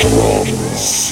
drums.